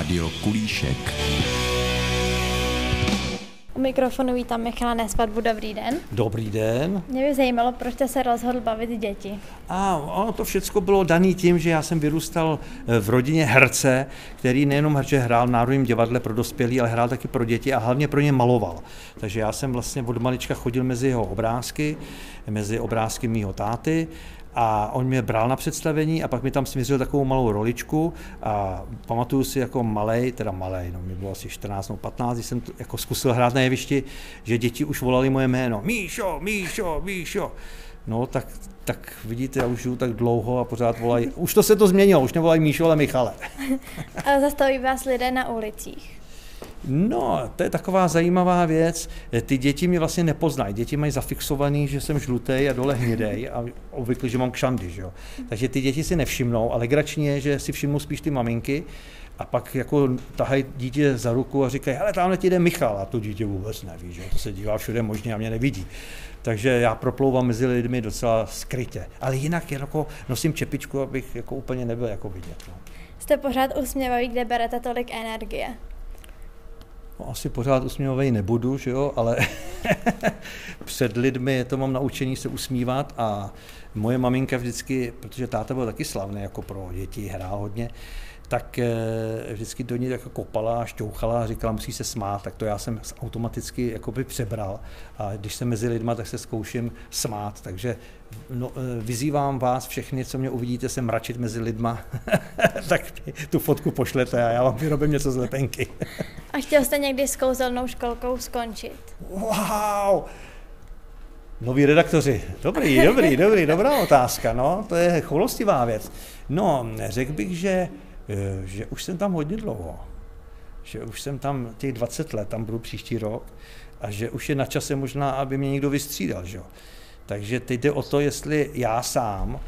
Rádio Kulíšek. U mikrofonu vítám Michala Nespadbu, dobrý den. Dobrý den. Mě by zajímalo, proč jste se rozhodl bavit děti. A ono to všechno bylo dané tím, že já jsem vyrůstal eh, v rodině herce, který nejenom herče hrál v Národním divadle pro dospělí, ale hrál taky pro děti a hlavně pro ně maloval. Takže já jsem vlastně od malička chodil mezi jeho obrázky, mezi obrázky mýho táty a on mě bral na představení a pak mi tam směřil takovou malou roličku a pamatuju si jako malej, teda malej, no mi bylo asi 14 nebo 15, když jsem to, jako zkusil hrát na jevišti, že děti už volali moje jméno. Míšo, Míšo, Míšo. No tak, tak vidíte, já už žiju tak dlouho a pořád volají. Už to se to změnilo, už nevolají Míšo, ale Michale. A zastaví vás lidé na ulicích. No, to je taková zajímavá věc. Ty děti mě vlastně nepoznají. Děti mají zafixovaný, že jsem žlutý a dole hnědej a obvykle, že mám kšandy. Že jo? Takže ty děti si nevšimnou, ale legrační je, že si všimnou spíš ty maminky a pak jako tahají dítě za ruku a říkají, hele, tamhle ti jde Michal a to dítě vůbec neví, že to se dívá všude možně a mě nevidí. Takže já proplouvám mezi lidmi docela skrytě. Ale jinak jako nosím čepičku, abych jako úplně nebyl jako vidět. No. Jste pořád usměvavý, kde berete tolik energie. No, asi pořád usměvavý nebudu, že jo, ale před lidmi to mám naučení se usmívat a moje maminka vždycky, protože táta byl taky slavný jako pro děti, hrál hodně, tak eh, vždycky do ní jako kopala šťouchala a říkala, musí se smát, tak to já jsem automaticky jakoby přebral. A když jsem mezi lidma, tak se zkouším smát, takže no, eh, vyzývám vás všechny, co mě uvidíte, se mračit mezi lidma, tak tu fotku pošlete a já vám vyrobím něco z lepenky. a chtěl jste někdy s kouzelnou školkou skončit? Wow! Noví redaktoři. Dobrý, dobrý, dobrý, dobrá otázka. No, to je choulostivá věc. No, řekl bych, že Eh, že už jsem tam hodně dlouho, že už jsem tam těch 20 let, tam budu příští rok, a že už je na čase možná, aby mě někdo vystřídal. Že? Takže teď jde o to, jestli já sám,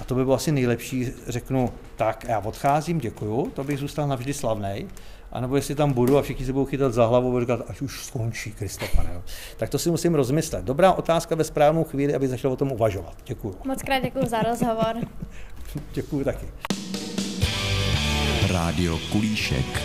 a to by bylo asi nejlepší, řeknu, tak já odcházím, děkuju, to bych zůstal navždy slavný, anebo jestli tam budu a všichni se budou chytat za hlavu a říkat, až už skončí, Kristofane. Tak to si musím rozmyslet. Dobrá otázka ve správnou chvíli, aby začal o tom uvažovat. Děkuju. Moc krát děkuji za rozhovor. děkuju taky. Rádio Kulíšek.